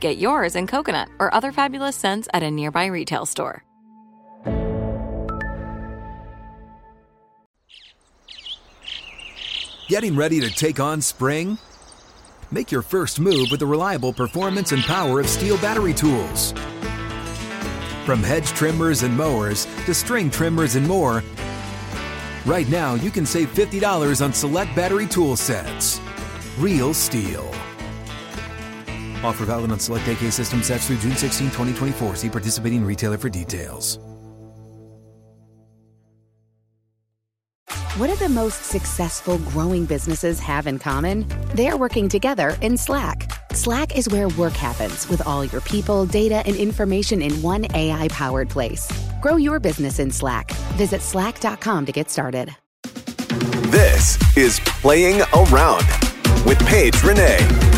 Get yours in coconut or other fabulous scents at a nearby retail store. Getting ready to take on spring? Make your first move with the reliable performance and power of STIHL battery tools. From hedge trimmers and mowers to string trimmers and more, right now you can save $50 on select battery tool sets. Real STIHL. Offer valid on select AK system sets through June 16, 2024. See participating retailer for details. What do the most successful growing businesses have in common? They're working together in Slack. Slack is where work happens with all your people, data, and information in one AI powered place. Grow your business in Slack. Visit slack.com to get started. This is Playing Around with Paige Renee.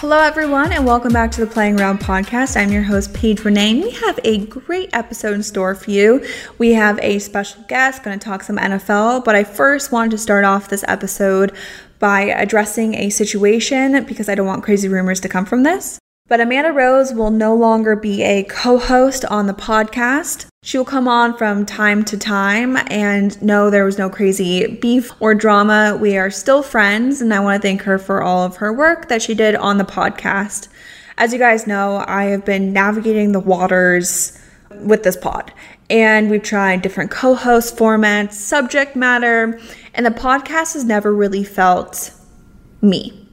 Hello, everyone, and welcome back to the Playing Around podcast. I'm your host, Paige Renee, we have a great episode in store for you. We have a special guest going to talk some NFL, but I first wanted to start off this episode by addressing a situation because I don't want crazy rumors to come from this. But Amanda Rose will no longer be a co host on the podcast. She will come on from time to time, and no, there was no crazy beef or drama. We are still friends, and I want to thank her for all of her work that she did on the podcast. As you guys know, I have been navigating the waters with this pod, and we've tried different co host formats, subject matter, and the podcast has never really felt me.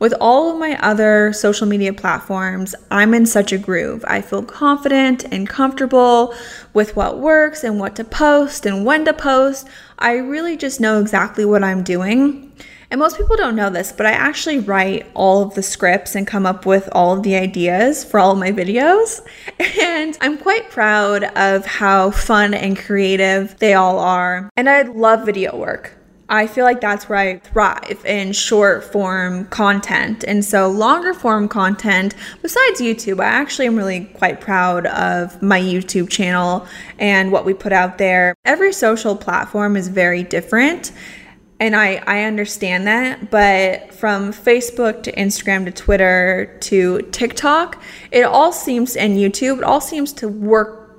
With all of my other social media platforms, I'm in such a groove. I feel confident and comfortable with what works and what to post and when to post. I really just know exactly what I'm doing. And most people don't know this, but I actually write all of the scripts and come up with all of the ideas for all of my videos. And I'm quite proud of how fun and creative they all are. And I love video work. I feel like that's where I thrive in short form content. And so, longer form content, besides YouTube, I actually am really quite proud of my YouTube channel and what we put out there. Every social platform is very different. And I, I understand that, but from Facebook to Instagram to Twitter to TikTok, it all seems, and YouTube, it all seems to work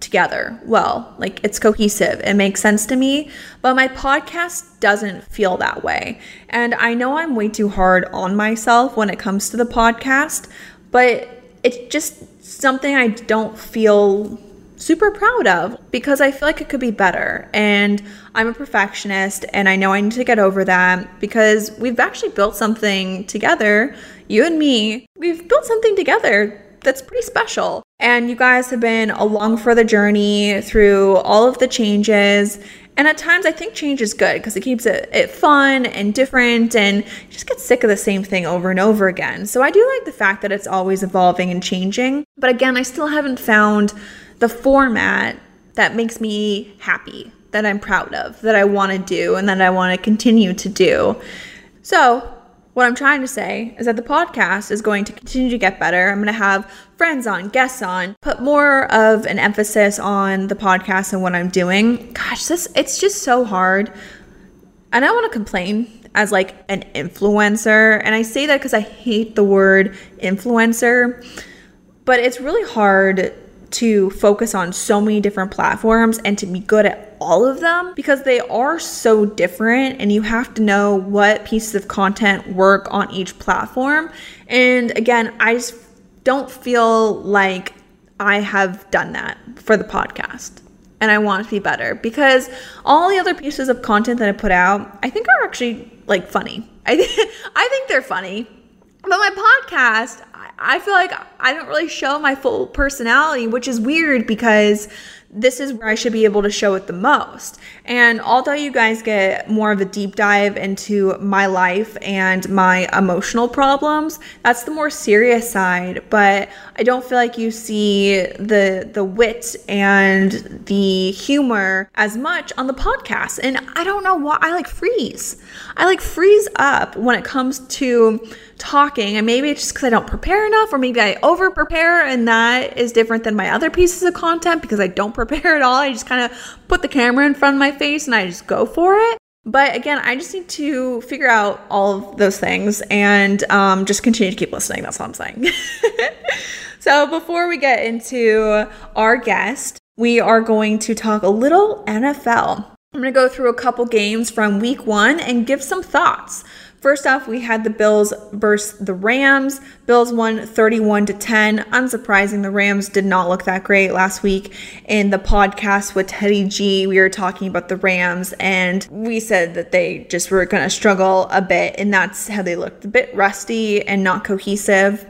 together well. Like it's cohesive. It makes sense to me. But my podcast doesn't feel that way. And I know I'm way too hard on myself when it comes to the podcast, but it's just something I don't feel super proud of because I feel like it could be better. And I'm a perfectionist and I know I need to get over that because we've actually built something together, you and me. We've built something together that's pretty special. And you guys have been along for the journey through all of the changes. And at times, I think change is good because it keeps it, it fun and different, and you just get sick of the same thing over and over again. So I do like the fact that it's always evolving and changing. But again, I still haven't found the format that makes me happy, that I'm proud of, that I want to do, and that I want to continue to do. So what I'm trying to say is that the podcast is going to continue to get better. I'm going to have friends on, guests on, put more of an emphasis on the podcast and what I'm doing. Gosh, this it's just so hard. And I want to complain as like an influencer, and I say that cuz I hate the word influencer, but it's really hard to focus on so many different platforms and to be good at all of them because they are so different and you have to know what pieces of content work on each platform. And again, I just don't feel like I have done that for the podcast. And I want to be better because all the other pieces of content that I put out, I think are actually like funny. I, th- I think they're funny. But my podcast, I feel like I don't really show my full personality, which is weird because this is where I should be able to show it the most. And although you guys get more of a deep dive into my life and my emotional problems, that's the more serious side, but I don't feel like you see the the wit and the humor as much on the podcast. And I don't know why I like freeze. I like freeze up when it comes to talking and maybe it's just because i don't prepare enough or maybe i over prepare and that is different than my other pieces of content because i don't prepare at all. I just kind of put the camera in front of my face and i just go for it. But again i just need to figure out all of those things and um, just continue to keep listening. That's all i'm saying. So before we get into our guest we are going to talk a little nfl i'm going to go through a couple games from week one and give some thoughts First off, we had the Bills versus the Rams. Bills won 31 to 10. Unsurprising, the Rams did not look that great last week. In the podcast with Teddy G, we were talking about the Rams and we said that they just were going to struggle a bit, and that's how they looked a bit rusty and not cohesive.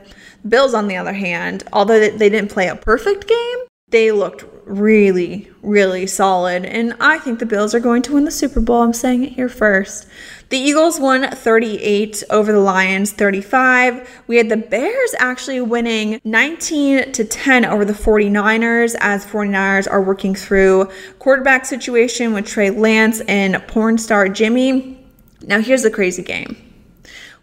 Bills, on the other hand, although they didn't play a perfect game, they looked really, really solid. And I think the Bills are going to win the Super Bowl. I'm saying it here first. The Eagles won 38 over the Lions 35. We had the Bears actually winning 19 to 10 over the 49ers as 49ers are working through quarterback situation with Trey Lance and porn star Jimmy. Now here's the crazy game.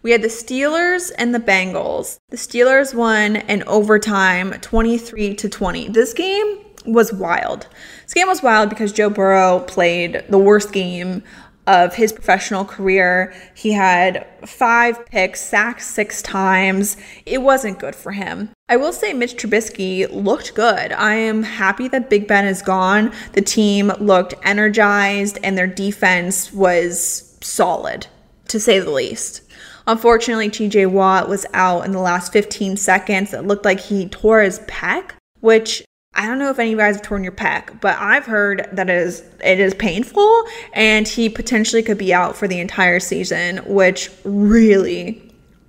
We had the Steelers and the Bengals. The Steelers won in overtime 23 to 20. This game was wild. This game was wild because Joe Burrow played the worst game of his professional career. He had five picks, sacked six times. It wasn't good for him. I will say Mitch Trubisky looked good. I am happy that Big Ben is gone. The team looked energized and their defense was solid, to say the least. Unfortunately, TJ Watt was out in the last 15 seconds. It looked like he tore his pec, which I don't know if any of you guys have torn your pec, but I've heard that it is it is painful and he potentially could be out for the entire season, which really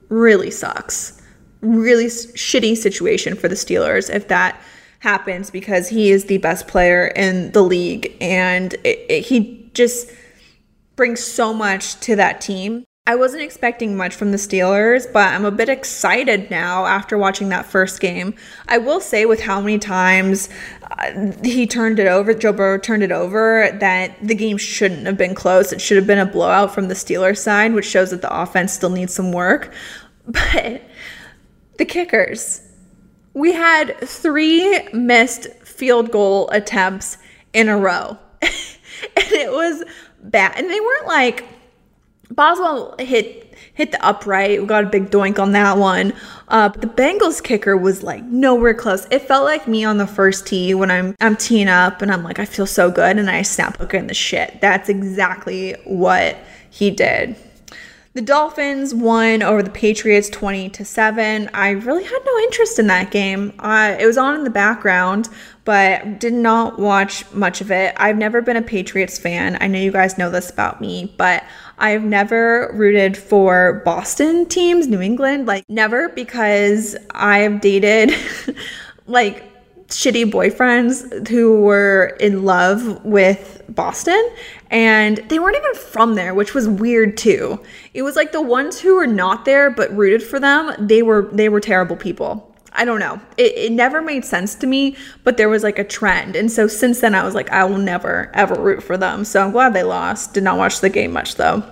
really sucks. Really shitty situation for the Steelers if that happens because he is the best player in the league and it, it, he just brings so much to that team I wasn't expecting much from the Steelers, but I'm a bit excited now after watching that first game. I will say, with how many times uh, he turned it over, Joe Burrow turned it over, that the game shouldn't have been close. It should have been a blowout from the Steelers side, which shows that the offense still needs some work. But the kickers, we had three missed field goal attempts in a row, and it was bad. And they weren't like, Boswell hit hit the upright. We got a big doink on that one. Uh, the Bengals kicker was like nowhere close. It felt like me on the first tee when I'm I'm teeing up and I'm like I feel so good and I snap hook in the shit. That's exactly what he did. The Dolphins won over the Patriots 20 to 7. I really had no interest in that game. Uh, it was on in the background, but did not watch much of it. I've never been a Patriots fan. I know you guys know this about me, but I've never rooted for Boston teams, New England, like never because I've dated like shitty boyfriends who were in love with Boston and they weren't even from there, which was weird too. It was like the ones who were not there but rooted for them, they were they were terrible people. I don't know. It, it never made sense to me, but there was like a trend. And so since then, I was like, I will never, ever root for them. So I'm glad they lost. Did not watch the game much though.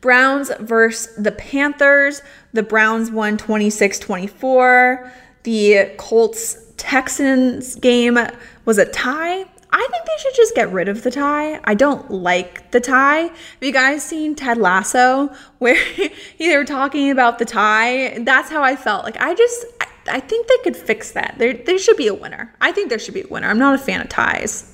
Browns versus the Panthers. The Browns won 26 24. The Colts Texans game was a tie. I think they should just get rid of the tie. I don't like the tie. Have you guys seen Ted Lasso where they were talking about the tie? That's how I felt. Like I just I, think they could fix that. There there should be a winner. I think there should be a winner. I'm not a fan of ties.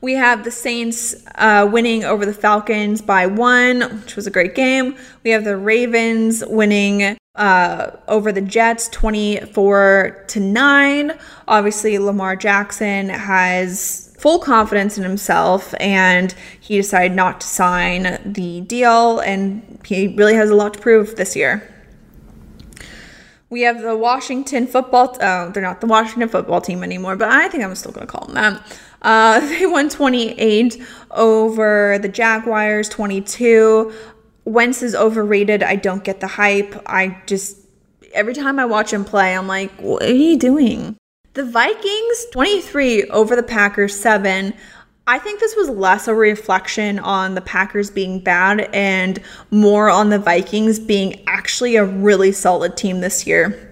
We have the Saints uh, winning over the Falcons by one, which was a great game. We have the Ravens winning uh, over the Jets 24 to 9. Obviously, Lamar Jackson has full confidence in himself and he decided not to sign the deal and he really has a lot to prove this year. We have the Washington football. Oh, they're not the Washington football team anymore, but I think I'm still going to call them that. Uh, they won 28 over the Jaguars, 22. Wentz is overrated. I don't get the hype. I just every time I watch him play, I'm like, what are you doing? The Vikings 23 over the Packers 7. I think this was less a reflection on the Packers being bad and more on the Vikings being actually a really solid team this year.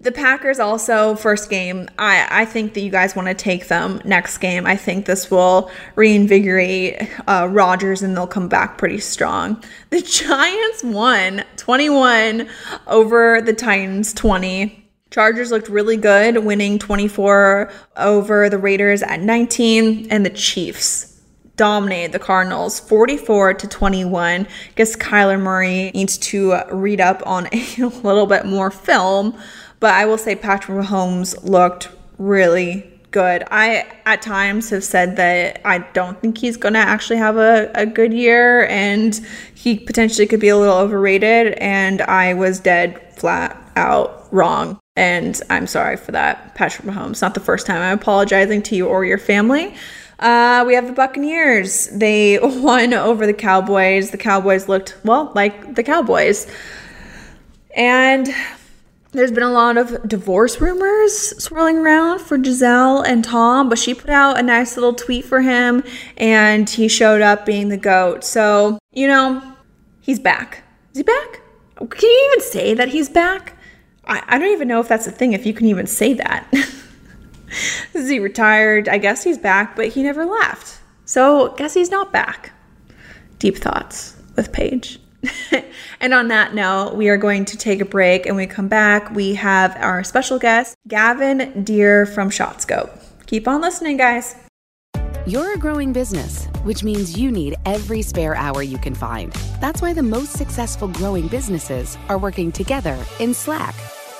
The Packers also, first game, I, I think that you guys want to take them next game. I think this will reinvigorate uh, Rodgers and they'll come back pretty strong. The Giants won 21 over the Titans 20. Chargers looked really good, winning 24 over the Raiders at 19, and the Chiefs dominated the Cardinals 44 to 21. I Guess Kyler Murray needs to read up on a little bit more film, but I will say Patrick Mahomes looked really good. I at times have said that I don't think he's going to actually have a, a good year and he potentially could be a little overrated and I was dead flat out wrong. And I'm sorry for that, Patrick Mahomes. Not the first time I'm apologizing to you or your family. Uh, we have the Buccaneers. They won over the Cowboys. The Cowboys looked, well, like the Cowboys. And there's been a lot of divorce rumors swirling around for Gisele and Tom, but she put out a nice little tweet for him and he showed up being the GOAT. So, you know, he's back. Is he back? Can you even say that he's back? I, I don't even know if that's a thing, if you can even say that. Is he retired? I guess he's back, but he never left. So, guess he's not back. Deep thoughts with Paige. and on that note, we are going to take a break and we come back. We have our special guest, Gavin Dear from ShotScope. Keep on listening, guys. You're a growing business, which means you need every spare hour you can find. That's why the most successful growing businesses are working together in Slack.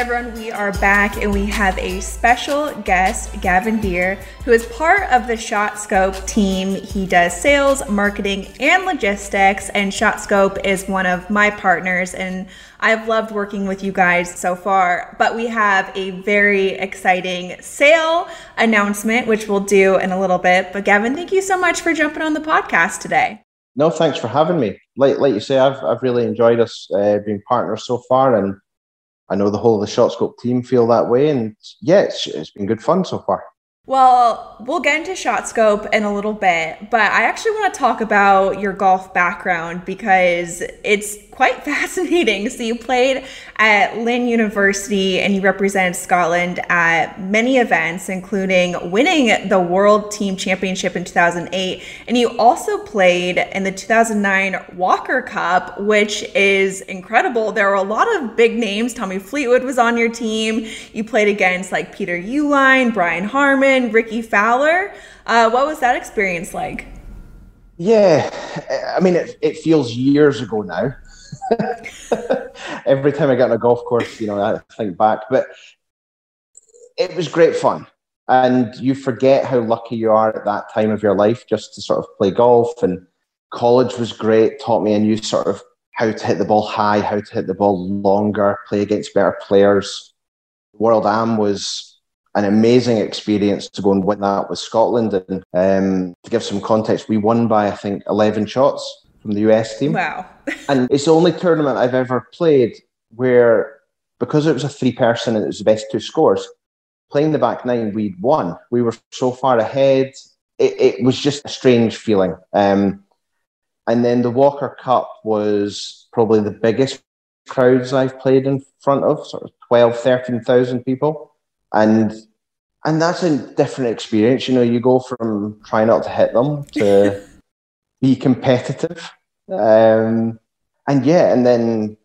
Everyone, we are back and we have a special guest, Gavin Dear, who is part of the ShotScope team. He does sales, marketing, and logistics, and ShotScope is one of my partners, and I've loved working with you guys so far. But we have a very exciting sale announcement, which we'll do in a little bit. But Gavin, thank you so much for jumping on the podcast today. No, thanks for having me. Like like you say, I've I've really enjoyed us uh, being partners so far, and I know the whole of the ShotScope team feel that way, and yeah, it's, it's been good fun so far. Well, we'll get into ShotScope in a little bit, but I actually want to talk about your golf background because it's quite fascinating. So, you played at Lynn University and you represented Scotland at many events, including winning the World Team Championship in 2008. And you also played in the 2009 Walker Cup, which is incredible. There were a lot of big names. Tommy Fleetwood was on your team. You played against like Peter Uihlein, Brian Rickie Fowler. Uh, what was that experience like? Yeah, I mean, it, it feels years ago now. Every time I get on a golf course, you know, I think back, but it was great fun. And you forget how lucky you are at that time of your life just to sort of play golf. And college was great, taught me a new sort of how to hit the ball high, how to hit the ball longer, play against better players. World Am was an amazing experience to go and win that with Scotland. And um, to give some context, we won by, I think, 11 shots from the US team. Wow. and it's the only tournament I've ever played where, because it was a three person and it was the best two scores, playing the back nine, we'd won. We were so far ahead. It, it was just a strange feeling. Um, and then the Walker Cup was probably the biggest crowds I've played in front of, sort of 12, 13,000 people. And and that's a different experience. You know, you go from trying not to hit them to be competitive. Um, and yeah, and then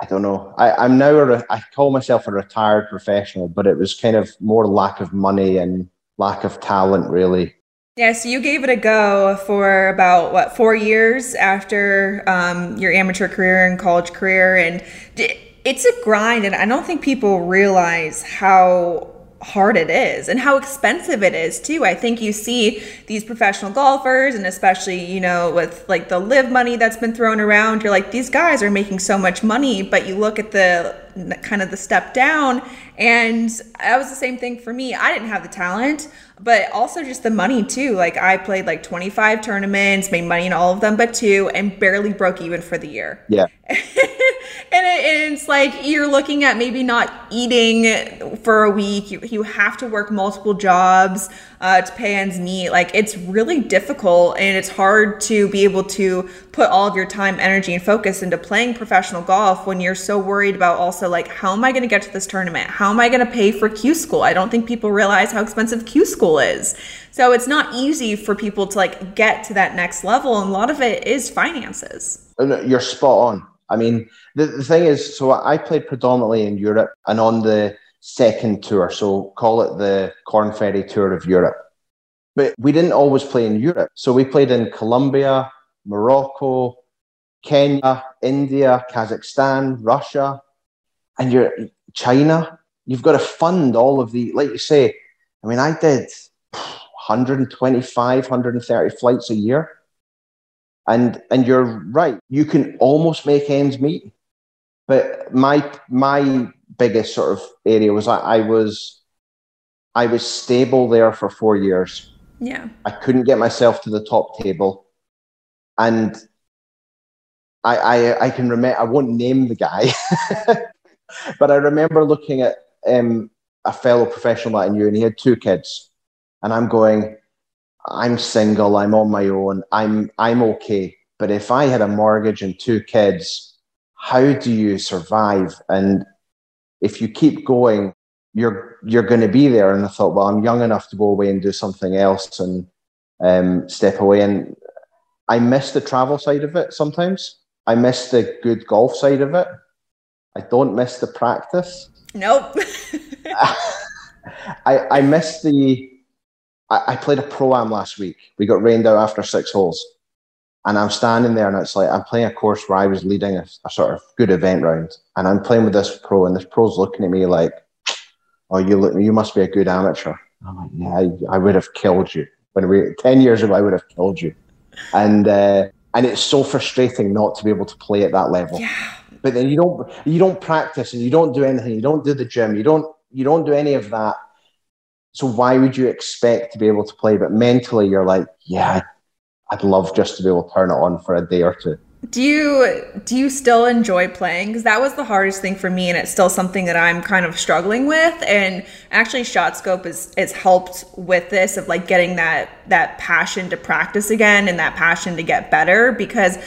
I don't know. I, I'm now a I call myself a retired professional, but it was kind of more lack of money and lack of talent, really. Yeah, so you gave it a go for about what four years after um, your amateur career and college career, and it's a grind. And I don't think people realize how hard it is and how expensive it is too. I think you see these professional golfers and especially, you know, with like the live money that's been thrown around, you're like these guys are making so much money, but you look at the kind of the step down and that was the same thing for me. I didn't have the talent, but also just the money too. Like I played like 25 tournaments, made money in all of them but two, and barely broke even for the year. Yeah. and, it, and, it's like you're looking at maybe not eating for a week. You, you have to work multiple jobs uh, to pay ends meet. Like it's really difficult and it's hard to be able to put all of your time, energy, and focus into playing professional golf when you're so worried about also like, how am I going to get to this tournament? How am I going to pay for Q school? I don't think people realize how expensive Q school is. So it's not easy for people to like get to that next level. And a lot of it is finances. Uh, you're spot on. I mean, the, the thing is, so I played predominantly in Europe and on the second tour. So call it the Korn Ferry Tour of Europe. But we didn't always play in Europe. So we played in Colombia, Morocco, Kenya, India, Kazakhstan, Russia, and you're China. You've got to fund all of the, like you say, I mean, I did 125, 130 flights a year. And and you're right, you can almost make ends meet. But my my biggest sort of area was I, I was I was stable there for four years. Yeah. I couldn't get myself to the top table. And I I, I can remember I won't name the guy, but I remember looking at um, a fellow professional that I knew and he had two kids. And I'm going, I'm single, I'm on my own, I'm I'm okay. But if I had a mortgage and two kids, how do you survive? And if you keep going, you're you're going to be there. And I thought, well, I'm young enough to go away and do something else and um, step away. And I miss the travel side of it sometimes. I miss the good golf side of it. I don't miss the practice. Nope. I I missed the. I, I played a pro am last week. We got rained out after six holes. And I'm standing there and it's like I'm playing a course where I was leading a, a, sort of good event round. And I'm playing with this pro, and this pro's looking at me like, Oh, you look you must be a good amateur. I'm like, Yeah, I, I would have killed you. When we ten years ago, I would have killed you. And uh, and it's so frustrating not to be able to play at that level. Yeah. But then you don't you don't practice and you don't do anything, you don't do the gym, you don't you don't do any of that. So why would you expect to be able to play? But mentally you're like, yeah, I'd love just to be able to turn it on for a day or two. Do you do you still enjoy playing? Because that was the hardest thing for me, and it's still something that I'm kind of struggling with. And actually, ShotScope is has helped with this of like getting that that passion to practice again and that passion to get better because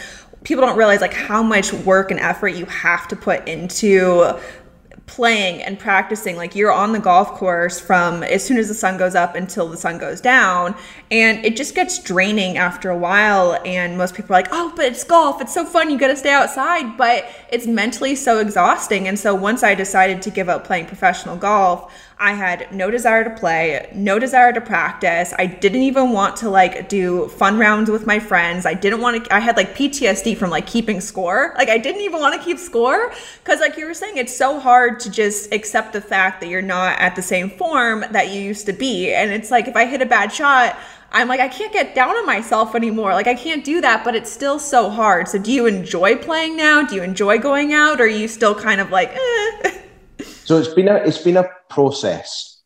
people don't realize like how much work and effort you have to put into playing and practicing. Like you're on the golf course from as soon as the sun goes up until the sun goes down and it just gets draining after a while and most people are like oh but it's golf it's so fun you got to stay outside but it's mentally so exhausting and so once i decided to give up playing professional golf I had no desire to play, no desire to practice. I didn't even want to like do fun rounds with my friends. I didn't want to I had like PTSD from like keeping score. Like I didn't even want to keep score cuz like you were saying it's so hard to just accept the fact that you're not at the same form that you used to be. And it's like if I hit a bad shot, I'm like I can't get down on myself anymore. Like I can't do that, but it's still so hard. So do you enjoy playing now? Do you enjoy going out or are you still kind of like eh? So it's been a it's been a process,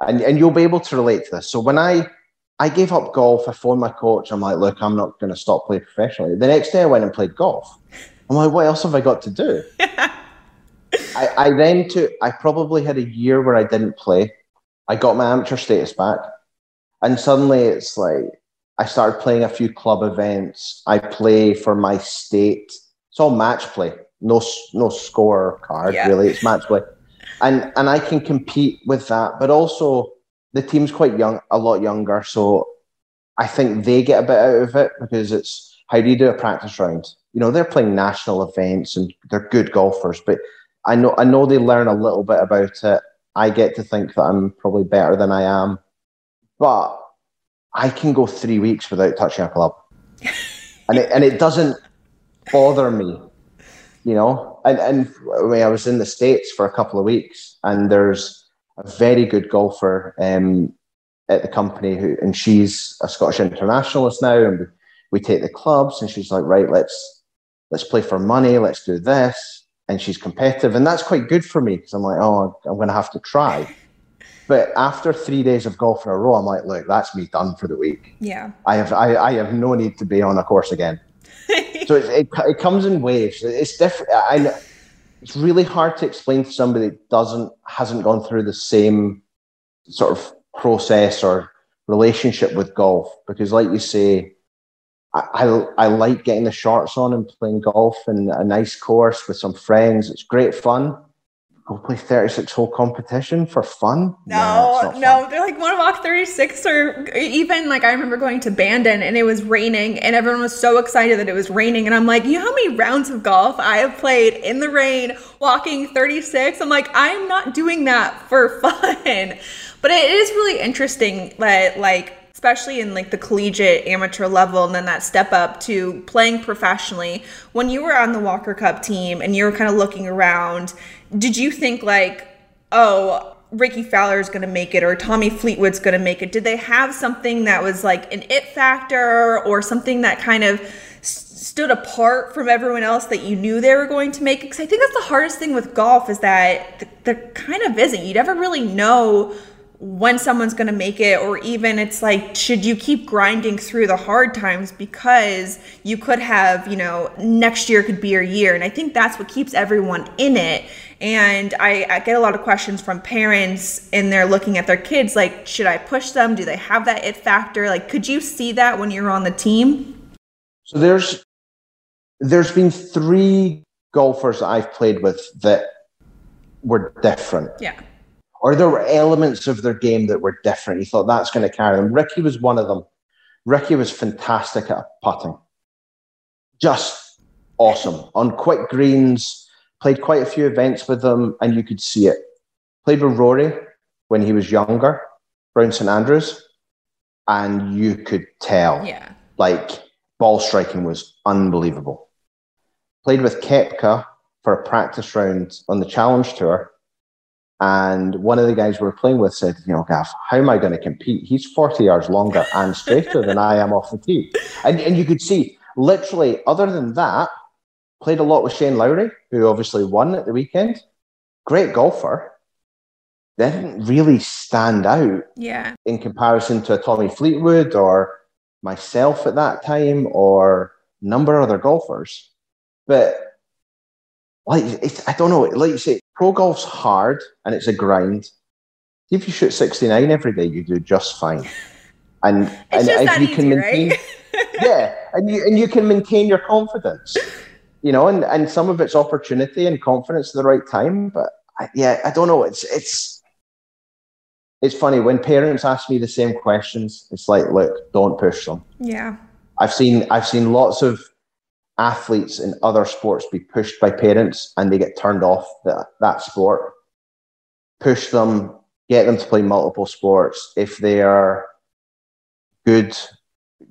and and you'll be able to relate to this. So when I I gave up golf, I phoned my coach. I'm like, look, I'm not going to stop playing professionally. The next day, I went and played golf. I'm like, what else have I got to do? I, I then took. I probably had a year where I didn't play, I got my amateur status back. And suddenly it's like I started playing a few club events. I play for my state. It's all match play. No no score card yeah. really. It's match play. And and I can compete with that, but also the team's quite young, a lot younger, so I think they get a bit out of it because it's how do you do a practice round? You know, they're playing national events and they're good golfers, but I know I know they learn a little bit about it. I get to think that I'm probably better than I am, but I can go three weeks without touching a club, and it and it doesn't bother me, you know. And and I, mean, I was in the states for a couple of weeks, and there's a very good golfer um, at the company who, and she's a Scottish internationalist now, and we, take the clubs, and she's like, right, let's let's play for money, let's do this and she's competitive, and that's quite good for me because I'm like, oh, I'm going to have to try. But after three days of golf in a row, I'm like, look, that's me done for the week. Yeah, I have I, I have no need to be on a course again. So it, it, it comes in waves. It's different. I it's really hard to explain to somebody that doesn't hasn't gone through the same sort of process or relationship with golf because, like you say, I, I, like getting the shorts on and playing golf in a nice course with some friends. It's great fun. Go play 36 hole competition for fun? No, no, they're like, want to walk 36 or even like I remember going to Bandon and it was raining and everyone was so excited that it was raining. And I'm like, you know how many rounds of golf I have played in the rain walking 36? I'm like, I'm not doing that for fun. But it is really interesting that like especially in like the collegiate amateur level and then that step up to playing professionally when you were on the walker cup team and you were kind of looking around did you think like oh Rickie Fowler is going to make it or Tommy Fleetwood's going to make it? Did they have something that was like an it factor or something that kind of stood apart from everyone else that you knew they were going to make? Because I think that's the hardest thing with golf is that there kind of isn't. You never really know when someone's going to make it or even it's like should you keep grinding through the hard times? Because you could have you know next year could be your year and i think that's what keeps everyone in it. And I, I get a lot of questions from parents and they're looking at their kids like should i push them? Do they have that it factor? Like could you see that when you're on the team? So there's there's been three golfers i've played with that were different. Yeah or there were elements of their game that were different. You thought that's going to carry them. Rickie was one of them. Rickie was fantastic at putting, just awesome on quick greens. Played quite a few events with them, and you could see it. Played with Rory when he was younger, Brown St Andrews, and you could tell. Yeah. Like ball striking was unbelievable. Played with Koepka for a practice round on the Challenge Tour and one of the guys we were playing with said, you know, Gaff, how am I going to compete? He's 40 yards longer and straighter than I am off the tee. And, and you could see, literally, other than that, played a lot with Shane Lowry, who obviously won at the weekend. Great golfer. They didn't really stand out yeah. in comparison to a Tommy Fleetwood or myself at that time or a number of other golfers. But like I don't know, like you say, pro golf's hard and it's a grind. If you shoot 69 every day, you do just fine. And and if you can maintain right? Yeah, and you and you can maintain your confidence. You know, and, and some of it's opportunity and confidence at the right time. But I, yeah, I don't know. It's it's it's funny when parents ask me the same questions. It's like, look, don't push them. Yeah, I've seen I've seen lots of athletes in other sports be pushed by parents and they get turned off that, that sport. Push them, get them to play multiple sports. If they are good,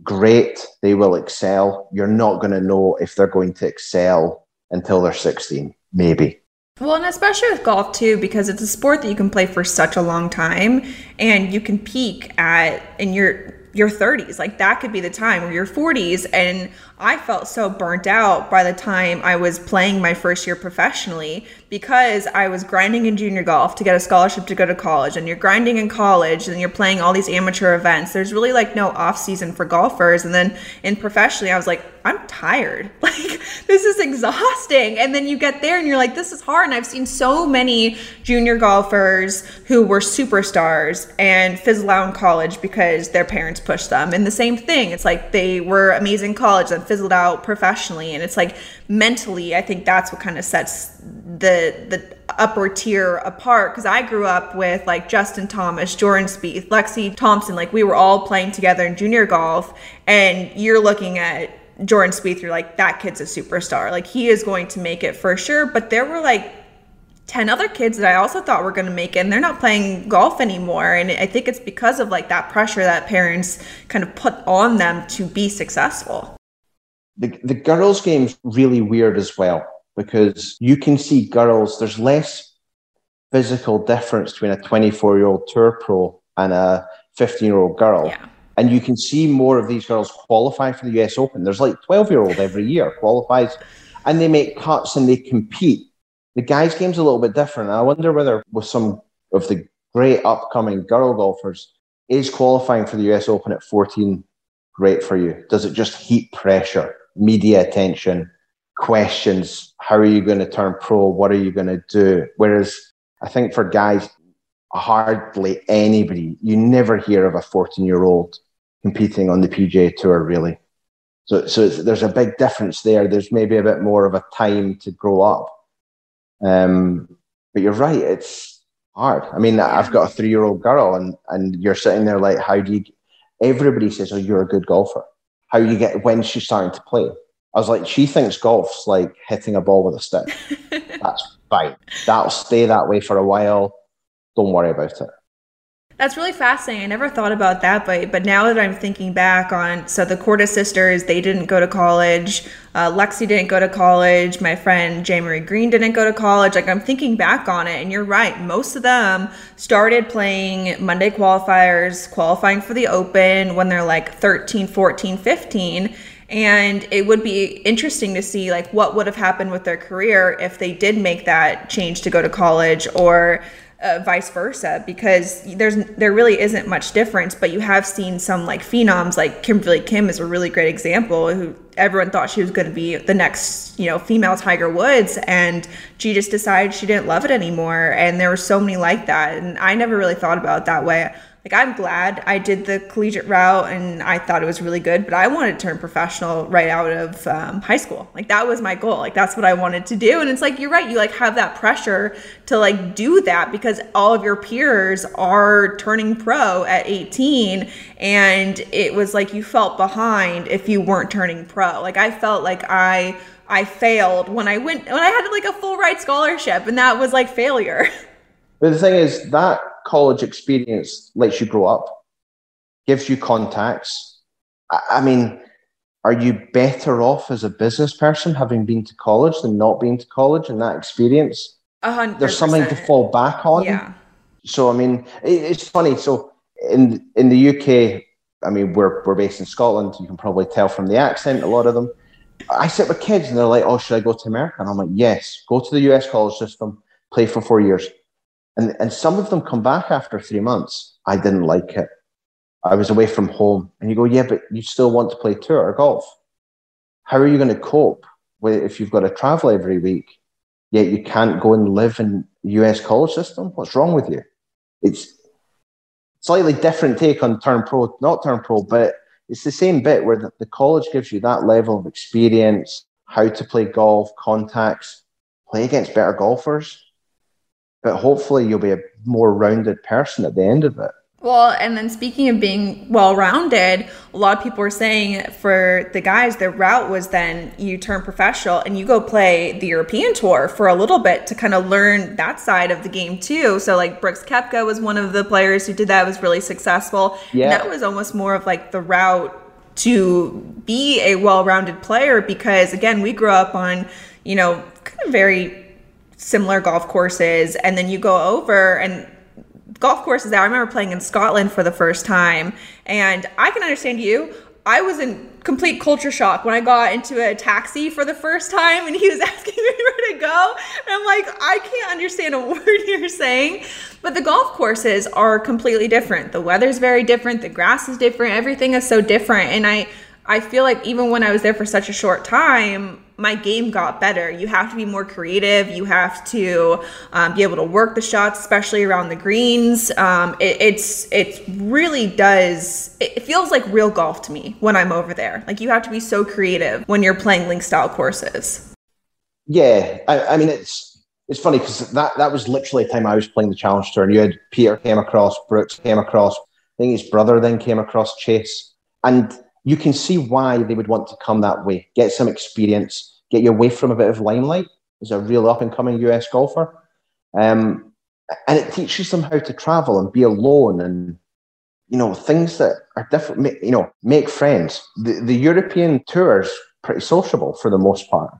great, they will excel. You're not going to know if they're going to excel until they're 16, maybe. Well, and especially with golf too, because it's a sport that you can play for such a long time and you can peak at, and you're, your 30s like that could be the time or your 40s and i felt so burnt out by the time i was playing my first year professionally because I was grinding in junior golf to get a scholarship to go to college, and you're grinding in college, and you're playing all these amateur events. There's really like no off season for golfers. And then in professionally, I was like, I'm tired. Like this is exhausting. And then you get there and you're like, this is hard. And I've seen so many junior golfers who were superstars and fizzle out in college because their parents pushed them. And the same thing. It's like they were amazing college and fizzled out professionally. And it's like mentally, I think that's what kind of sets the the upper tier apart because I grew up with like Justin Thomas, Jordan Spieth, Lexi Thompson. Like we were all playing together in junior golf, and you're looking at Jordan Spieth. You're like that kid's a superstar. Like he is going to make it for sure. But there were like 10 other kids that I also thought were going to make it and they're not playing golf anymore and I think it's because of like that pressure that parents kind of put on them to be successful. The the girls game's really weird as well because you can see girls, there's less physical difference between a 24 year old tour pro and a 15 year old girl. Yeah. And you can see more of these girls qualify for the US Open. There's like 12 year old every year qualifies and they make cuts and they compete. The guys' game's a little bit different. I wonder whether with some of the great upcoming girl golfers, is qualifying for the US Open at 14 great for you? Does it just heat pressure, media attention, questions. How are you going to turn pro? What are you going to do? Whereas I think for guys, hardly anybody, you never hear of a 14 year old competing on the PGA Tour, really. So, so there's a big difference there. There's maybe a bit more of a time to grow up. Um, but you're right, it's hard. I mean, I've got a three year old girl, and, and you're sitting there like, how do you? Everybody says, oh, you're a good golfer. How you get when she's starting to play? I was like, she thinks golf's like hitting a ball with a stick. That's fine. That'll stay that way for a while. Don't worry about it. That's really fascinating. I never thought about that, but but now that I'm thinking back on, so the Korda sisters, they didn't go to college. Uh, Lexi didn't go to college. My friend Jaye Marie Green didn't go to college. Like I'm thinking back on it, and you're right. Most of them started playing Monday qualifiers, qualifying for the Open when they're like 13, 14, 15 and it would be interesting to see like what would have happened with their career if they did make that change to go to college or uh, vice versa because there's there really isn't much difference but you have seen some like phenoms like Kimberly Kim is a really great example who everyone thought she was going to be the next you know female Tiger Woods and she just decided she didn't love it anymore and there were so many like that and I never really thought about it that way like I'm glad I did the collegiate route and I thought it was really good, but I wanted to turn professional right out of um, high school. Like that was my goal. Like that's what I wanted to do. And it's like you're right. You like have that pressure to like do that because all of your peers are turning pro at 18, and it was like you felt behind if you weren't turning pro. Like I felt like I. I failed when I went when I had like a full ride scholarship and that was like failure. But the thing is that college experience lets you grow up, gives you contacts. I, I mean, are you better off as a business person having been to college than not being to college and that experience? 100%. There's something to fall back on. Yeah. So I mean, it, it's funny. So in in the UK, I mean, we're we're based in Scotland. You can probably tell from the accent. A lot of them. I sit with kids and they're like, "Oh, should I go to America?" And I'm like, "Yes, go to the US college system, play for four years." And, and some of them come back after three months. I didn't like it. I was away from home. And you go, yeah, but you still want to play tour or golf. How are you going to cope with if you've got to travel every week, yet you can't go and live in US college system? What's wrong with you? It's slightly different take on turn pro, not turn pro, but it's the same bit where the, the college gives you that level of experience, how to play golf, contacts, play against better golfers but hopefully you'll be a more rounded person at the end of it. Well, and then speaking of being well rounded, a lot of people are saying for the guys, their route was then you turn professional and you go play the European tour for a little bit to kind of learn that side of the game too. So, like Brooks Koepka was one of the players who did that, was really successful. Yeah. And that was almost more of like the route to be a well rounded player because, again, we grew up on, you know, kind of very similar golf courses and then you go over and golf courses I remember playing in Scotland for the first time and I can understand you I was in complete culture shock when I got into a taxi for the first time and he was asking me where to go. And I'm like, I can't understand a word you're saying. But the golf courses are completely different. The weather's very different, the grass is different, everything is so different. And I I feel like even when I was there for such a short time, my game got better. You have to be more creative. You have to um, be able to work the shots, especially around the greens. Um, it, it's it really does. It feels like real golf to me when I'm over there. Like you have to be so creative when you're playing link style courses. Yeah, I, I mean it's it's funny because that that was literally the time I was playing the challenge tour, and you had Peter came across, Brooks came across. I think his brother then came across Chase, and you can see why they would want to come that way, get some experience, get you away from a bit of limelight as a real up and coming US golfer. Um, and it teaches them how to travel and be alone and, you know, things that are different, you know, make friends. The, the European tours pretty sociable for the most part.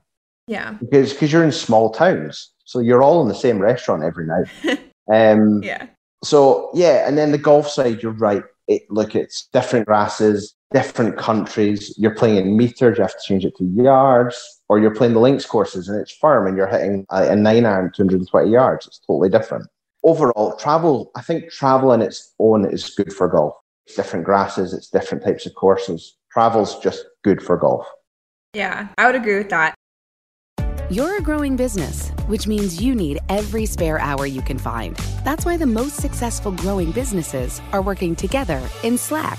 Yeah. Because because you're in small towns. So you're all in the same restaurant every night. um, yeah. So, yeah. And then the golf side, you're right. It, look, it's different grasses, different countries. You're playing in meters, you have to change it to yards, or you're playing the links courses and it's firm and you're hitting a, a nine iron 220 yards. It's totally different. Overall, travel, I think travel in its own is good for golf. It's different grasses, it's different types of courses. Travel's just good for golf. Yeah, I would agree with that. You're a growing business, which means you need every spare hour you can find. That's why the most successful growing businesses are working together in Slack.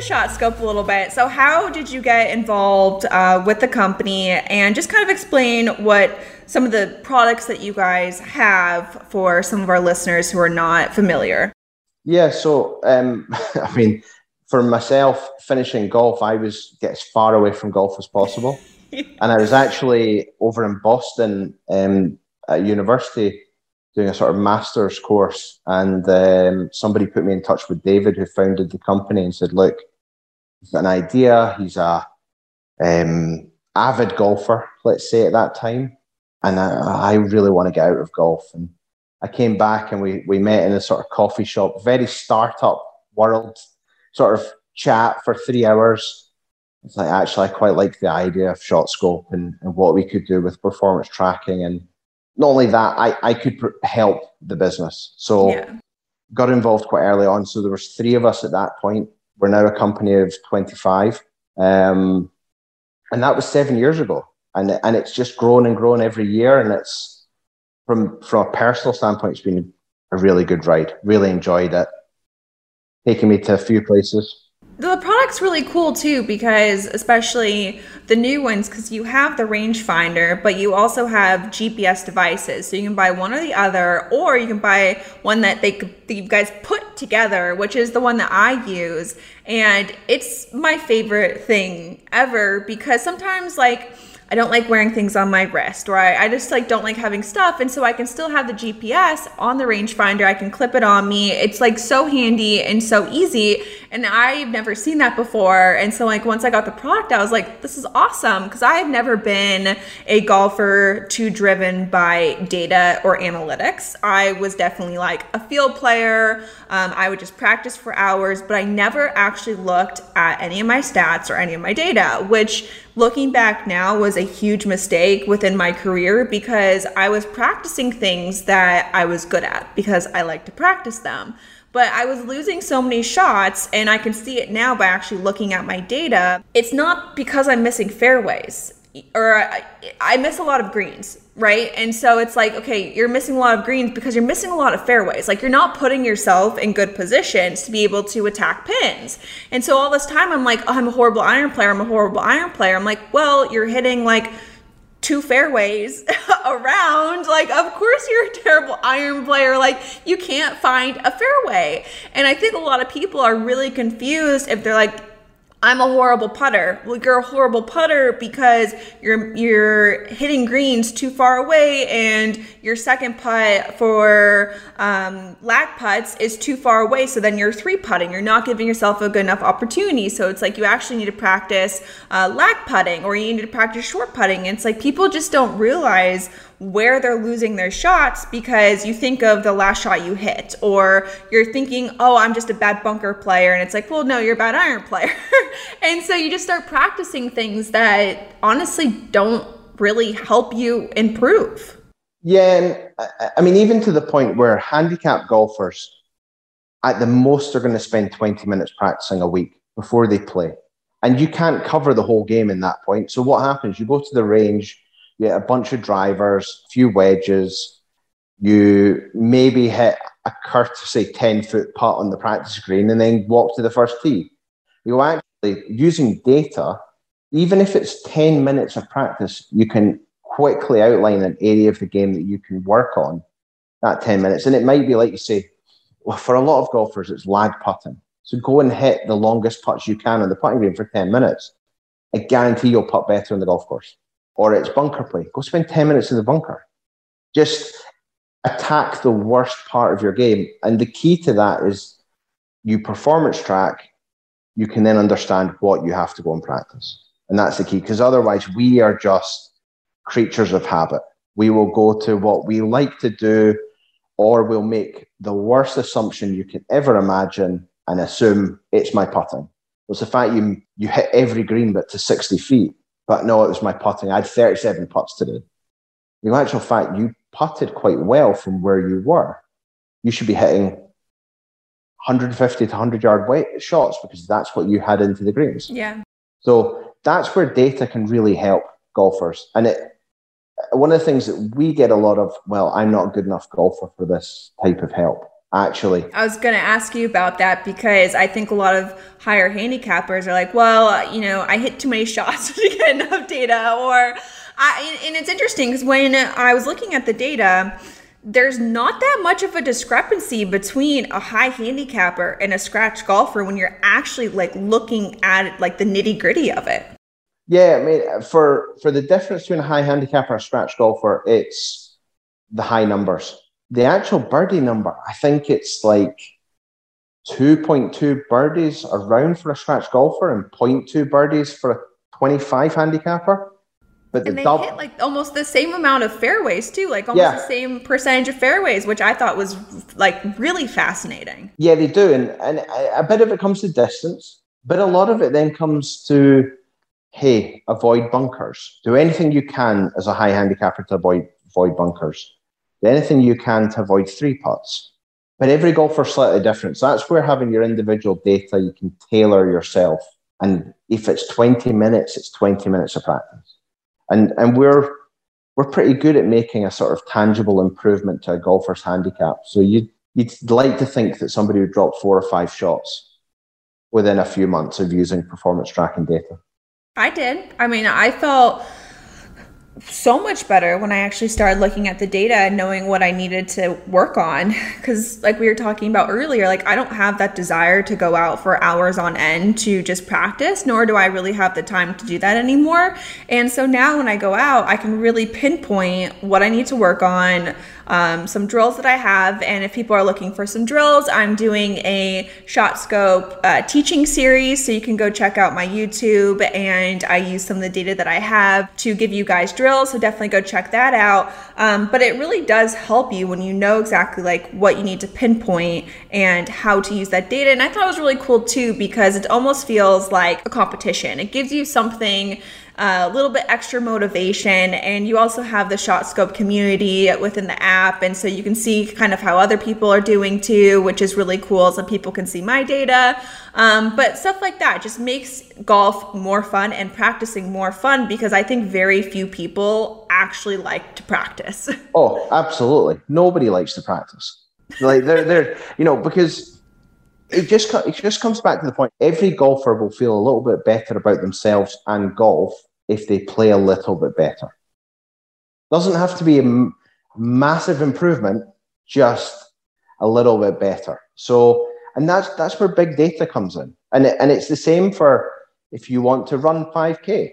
Shot scope a little bit. So, how did you get involved uh, with the company and just kind of explain what some of the products that you guys have for some of our listeners who are not familiar? Yeah, so um, I mean, for myself, finishing golf, I was get as far away from golf as possible. and I was actually over in Boston um, at university doing a sort of master's course, and um, somebody put me in touch with David, who founded the company, and said, "Look, he's got an idea. He's a um, avid golfer, let's say at that time, and I, I, really want to get out of golf. And I came back and we we met in a sort of coffee shop, very startup world sort of chat for three hours. It's like actually I quite like the idea of shot scope and, and what we could do with performance tracking and not only that I, I could pr- help the business so yeah. got involved quite early on so there was three of us at that point we're now a company of 25. Um, and that was seven years ago. And, and it's just grown and grown every year. And it's from, from a personal standpoint, it's been a really good ride. Really enjoyed it. Taking me to a few places the product's really cool too because especially the new ones because you have the rangefinder but you also have gps devices so you can buy one or the other or you can buy one that they that you guys put together which is the one that i use and it's my favorite thing ever because sometimes like I don't like wearing things on my wrist, or I, I just like don't like having stuff. And so I can still have the GPS on the rangefinder. I can clip it on me. It's like so handy and so easy. And I've never seen that before. And so like once I got the product, I was like, this is awesome. Cause I've never been a golfer too driven by data or analytics. I was definitely like a field player. Um, I would just practice for hours, but I never actually looked at any of my stats or any of my data, which looking back now was a huge mistake within my career because I was practicing things that I was good at because I like to practice them. But I was losing so many shots, and I can see it now by actually looking at my data. It's not because I'm missing fairways. or I, I miss a lot of greens, right? And so it's like, okay, you're missing a lot of greens because you're missing a lot of fairways. Like you're not putting yourself in good positions to be able to attack pins. And so all this time I'm like, oh, I'm a horrible iron player. I'm a horrible iron player. I'm like, well, you're hitting like two fairways around. Like, of course you're a terrible iron player. Like, you can't find a fairway. And I think a lot of people are really confused if they're like, I'm a horrible putter. Well, you're a horrible putter because you're you're hitting greens too far away, and your second putt for um, lag putts is too far away. So then you're three putting. You're not giving yourself a good enough opportunity. So it's like you actually need to practice uh, lag putting, or you need to practice short putting. And it's like people just don't realize where they're losing their shots because you think of the last shot you hit, or you're thinking, oh, I'm just a bad bunker player. And it's like, well, no, you're a bad iron player. and so you just start practicing things that honestly don't really help you improve. Yeah. And I mean, even to the point where handicap golfers, at the most, are going to spend 20 minutes practicing a week before they play. And you can't cover the whole game in that point. So what happens? You go to the range, you a bunch of drivers, a few wedges. You maybe hit a courtesy 10 foot putt on the practice green and then walk to the first tee. You actually, using data, even if it's 10 minutes of practice, you can quickly outline an area of the game that you can work on that 10 minutes. And it might be like you say, well, for a lot of golfers, it's lag putting. So go and hit the longest putts you can on the putting green for 10 minutes. I guarantee you'll putt better on the golf course or it's bunker play. Go spend 10 minutes in the bunker. Just attack the worst part of your game. And the key to that is you performance track, you can then understand what you have to go and practice. And that's the key, because otherwise, we are just creatures of habit. We will go to what we like to do, or we'll make the worst assumption you can ever imagine and assume it's my putting. It's the fact you, you hit every green but to 60 feet but no, it was my putting. I had 37 putts today. In actual fact, you putted quite well from where you were. You should be hitting 150 to 100 yard weight shots because that's what you had into the greens. Yeah. So that's where data can really help golfers. And it, one of the things that we get a lot of, well, I'm not a good enough golfer for this type of help actually. I was going to ask you about that because I think a lot of higher handicappers are like, well, you know, I hit too many shots to get enough data. Or, I, and it's interesting because when I was looking at the data, there's not that much of a discrepancy between a high handicapper and a scratch golfer when you're actually like looking at it, like the nitty gritty of it. Yeah, I mean, for for the difference between a high handicapper and a scratch golfer, it's the high numbers the actual birdie number, I think it's like 2.2 birdies around for a scratch golfer and 0.2 birdies for a 25 handicapper. But the and they dub- hit like almost the same amount of fairways too, like almost yeah. the same percentage of fairways, which I thought was like really fascinating. Yeah, they do, and and a bit of it comes to distance, but a lot of it then comes to, hey, avoid bunkers. Do anything you can as a high handicapper to avoid avoid bunkers anything you can to avoid three putts. But every golfer is slightly different. So that's where having your individual data, you can tailor yourself. And if it's 20 minutes, it's 20 minutes of practice. And, and we're, we're pretty good at making a sort of tangible improvement to a golfer's handicap. So you'd, you'd like to think that somebody would drop four or five shots within a few months of using performance tracking data. I did. I mean, I felt so much better when I actually started looking at the data and knowing what I needed to work on. Because, like we were talking about earlier, like I don't have that desire to go out for hours on end to just practice, nor do I really have the time to do that anymore. And so now when I go out, I can really pinpoint what I need to work on um, some drills that I have. And if people are looking for some drills, I'm doing a ShotScope uh, teaching series. So you can go check out my YouTube and I use some of the data that I have to give you guys drills. So definitely go check that out. Um, but it really does help you when you know exactly like what you need to pinpoint and how to use that data. And I thought it was really cool too because it almost feels like a competition. It gives you something a little bit extra motivation. And you also have the ShotScope community within the app. And so you can see kind of how other people are doing too, which is really cool. So people can see my data. Um, but stuff like that just makes golf more fun and practicing more fun because I think very few people actually like to practice. Oh, absolutely. Nobody likes to practice. Like they're they're you know because it just it just comes back to the point. Every golfer will feel a little bit better about themselves and golf if they play a little bit better. Doesn't have to be a m- massive improvement, just a little bit better. So, and that's that's where big data comes in, and it, and it's the same for if you want to run 5k,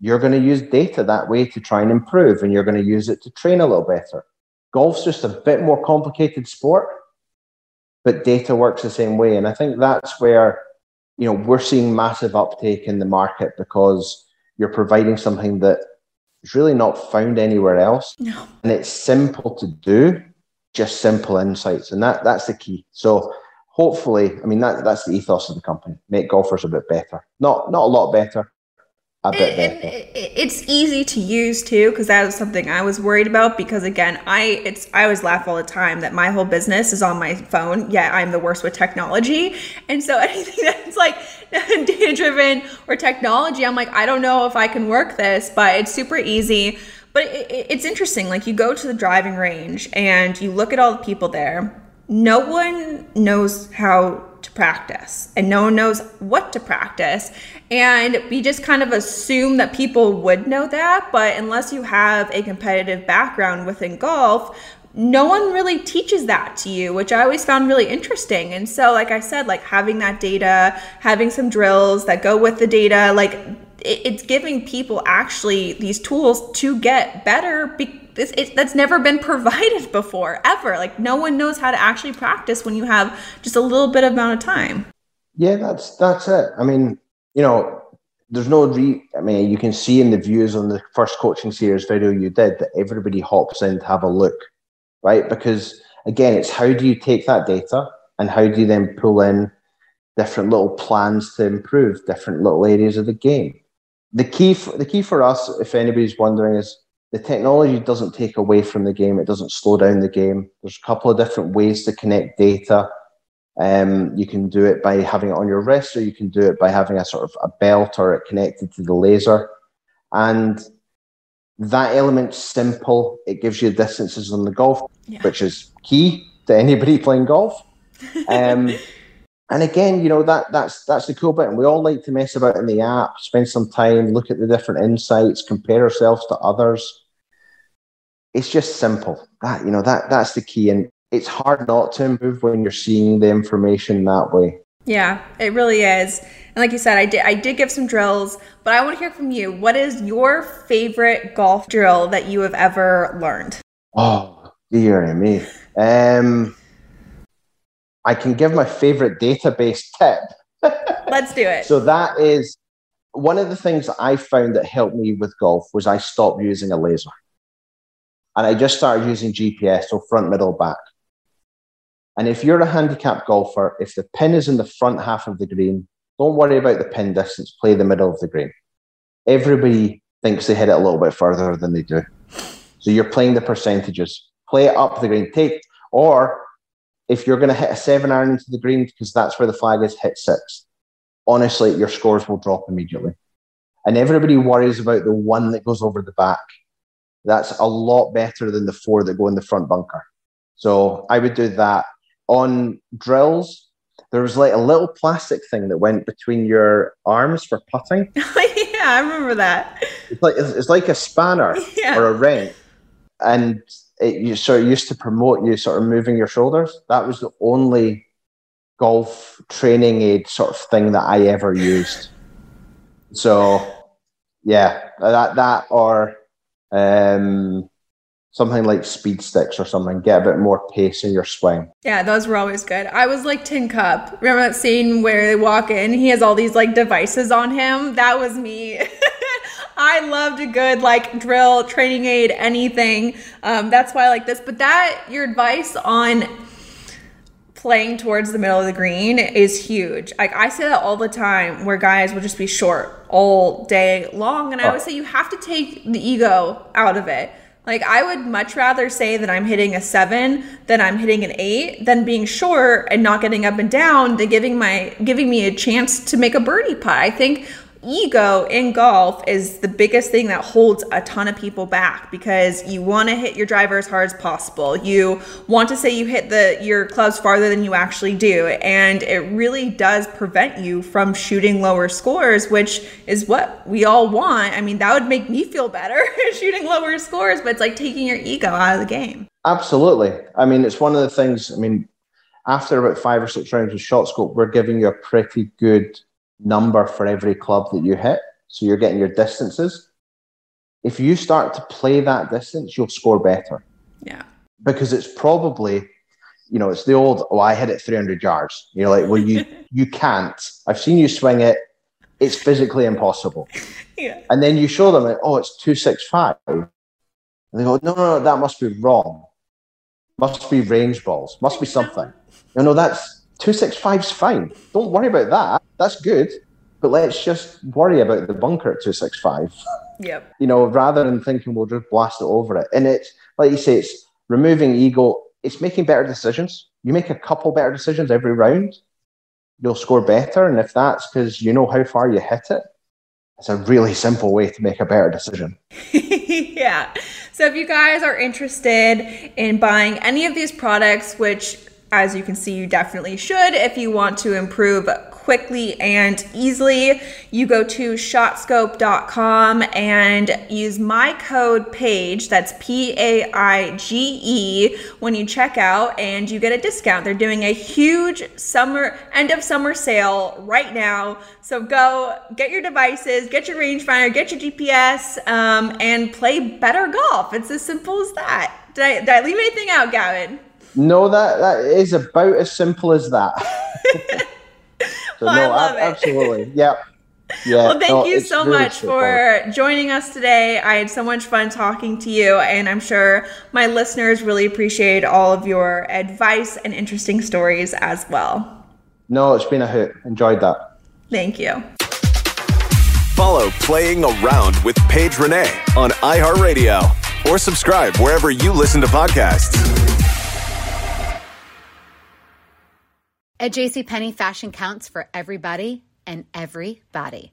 you're going to use data that way to try and improve, and you're going to use it to train a little better. Golf's just a bit more complicated sport, but data works the same way, and I think that's where you know we're seeing massive uptake in the market because you're providing something that is really not found anywhere else. No. And it's simple to do, just simple insights. And that that's the key. So hopefully, I mean that that's the ethos of the company. Make golfers a bit better. Not not a lot better, a bit And better. it- it's easy to use too because that was something I was worried about because again I it's I always laugh all the time that my whole business is on my phone yeah I'm the worst with technology. And so anything that's like data driven or technology I'm like I don't know if I can work this but it's super easy. But it, it- it's interesting like you go to the driving range and you look at all the people there. No one knows how to practice and no one knows what to practice. And we just kind of assume that people would know that, but unless you have a competitive background within golf, no one really teaches that to you, which I always found really interesting. And so, like I said, like having that data, having some drills that go with the data, like it's giving people actually these tools to get better. Be- this, it, that's never been provided before, ever. Like no one knows how to actually practice when you have just a little bit of amount of time. Yeah, that's that's it. I mean, you know, there's no re. I mean, you can see in the views on the first coaching series video you did that everybody hops in to have a look, right? Because again, it's how do you take that data and how do you then pull in different little plans to improve different little areas of the game. The key for the key for us, if anybody's wondering, is the technology doesn't take away from the game. It doesn't slow down the game. There's a couple of different ways to connect data. Um, you can do it by having it on your wrist, or you can do it by having a sort of a belt or it connected to the laser. And that element's simple. It gives you distances on the golf, Yeah. which is key to anybody playing golf. Um, and again, you know that that's that's the cool bit. And we all like to mess about in the app, spend some time, look at the different insights, compare ourselves to others. It's just simple. That you know that that's the key, and it's hard not to improve when you're seeing the information that way. Yeah, it really is. And like you said, I did I did give some drills, but I want to hear from you. What is your favorite golf drill that you have ever learned? Oh dear me. Um, I can give my favorite database tip. Let's do it. So that is one of the things that I found that helped me with golf was I stopped using a laser. And I just started using GPS, so front, middle, back. And if you're a handicapped golfer, if the pin is in the front half of the green, don't worry about the pin distance, play the middle of the green. Everybody thinks they hit it a little bit further than they do. So you're playing the percentages. Play it up the green. Take or if you're going to hit a seven iron into the green because that's where the flag is, hit six. Honestly, your scores will drop immediately. And everybody worries about the one that goes over the back. That's a lot better than the four that go in the front bunker. So I would do that. On drills, there was like a little plastic thing that went between your arms for putting. yeah, I remember that. It's like it's, like a spanner Yeah. or a wrench, and it you sort of used to promote you sort of moving your shoulders. That was the only golf training aid sort of thing that I ever used. So, yeah, that that or um, something like speed sticks or something. Get a bit more pace in your swing. Yeah, those were always good. I was like Tin Cup. Remember that scene where they walk in? He has all these like devices on him. That was me. I loved a good like drill, training aid, anything. Um, that's why I like this. But that your advice on playing towards the middle of the green is huge. Like I say that all the time where guys will just be short all day long and I would say you have to take the ego out of it. Like I would much rather say that I'm hitting a 7 than I'm hitting an 8 than being short and not getting up and down than giving my giving me a chance to make a birdie putt. I think ego in golf is the biggest thing that holds a ton of people back because you want to hit your driver as hard as possible. You want to say you hit the your clubs farther than you actually do and it really does prevent you from shooting lower scores, which is what we all want. I mean, that would make me feel better shooting lower scores, but it's like taking your ego out of the game. Absolutely. I mean, it's one of the things, I mean, after about 5 or 6 rounds of shot scope, we're giving you a pretty good number for every club that you hit. So you're getting your distances. If you start to play that distance, you'll score better. Yeah. Because it's probably, you know, it's the old, oh, I hit it 300 yards. You're like, well, you you can't. I've seen you swing it. It's physically impossible. Yeah. And then you show them, like, oh, it's 265. And they go, no, no, no, that must be wrong. Must be range balls. Must be something. No, no, that's 265's fine. Don't worry about that that's good, but let's just worry about the bunker at 265. Yep. You know, rather than thinking we'll just blast it over it. And it's, like you say, it's removing ego, it's making better decisions. You make a couple better decisions every round, you'll score better. And if that's because you know how far you hit it, it's a really simple way to make a better decision. yeah. So if you guys are interested in buying any of these products, which as you can see, you definitely should if you want to improve quickly and easily. You go to shotscope.com and use my code PAIGE, that's P A I G E, when you check out, and you get a discount. They're doing a huge summer, end of summer sale right now. So go get your devices, get your rangefinder, get your GPS, um, and play better golf. It's as simple as that. Did I, did I leave anything out, Gavin? No, that, that is about as simple as that. So well, no, I love absolutely. It. Yeah. Yeah. Well, thank no, you so really much for joining us today. I had so much fun talking to you, and I'm sure my listeners really appreciate all of your advice and interesting stories as well. No, it's been a hoot. Enjoyed that. Thank you. Follow Playing Around with Paige Renee on iHeartRadio or subscribe wherever you listen to podcasts. At JCPenney, fashion counts for everybody and everybody.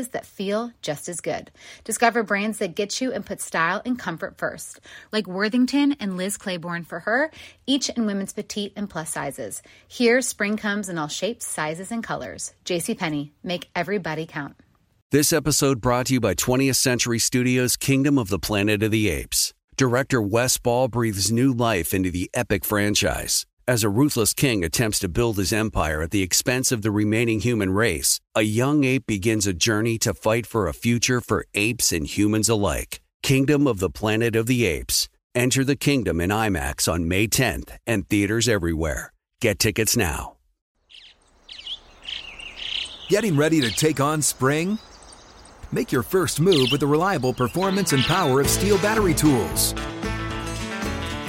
that feel just as good. Discover brands that get you and put style and comfort first, like Worthington and Liz Claiborne for her, each in women's petite and plus sizes. Here, spring comes in all shapes, sizes, and colors. JCPenney, make everybody count. This episode brought to you by 20th Century Studios' Kingdom of the Planet of the Apes. Director Wes Ball breathes new life into the epic franchise. As a ruthless king attempts to build his empire at the expense of the remaining human race, a young ape begins a journey to fight for a future for apes and humans alike. Kingdom of the Planet of the Apes. Enter the kingdom in IMAX on May 10th and theaters everywhere. Get tickets now. Getting ready to take on spring? Make your first move with the reliable performance and power of STIHL battery tools.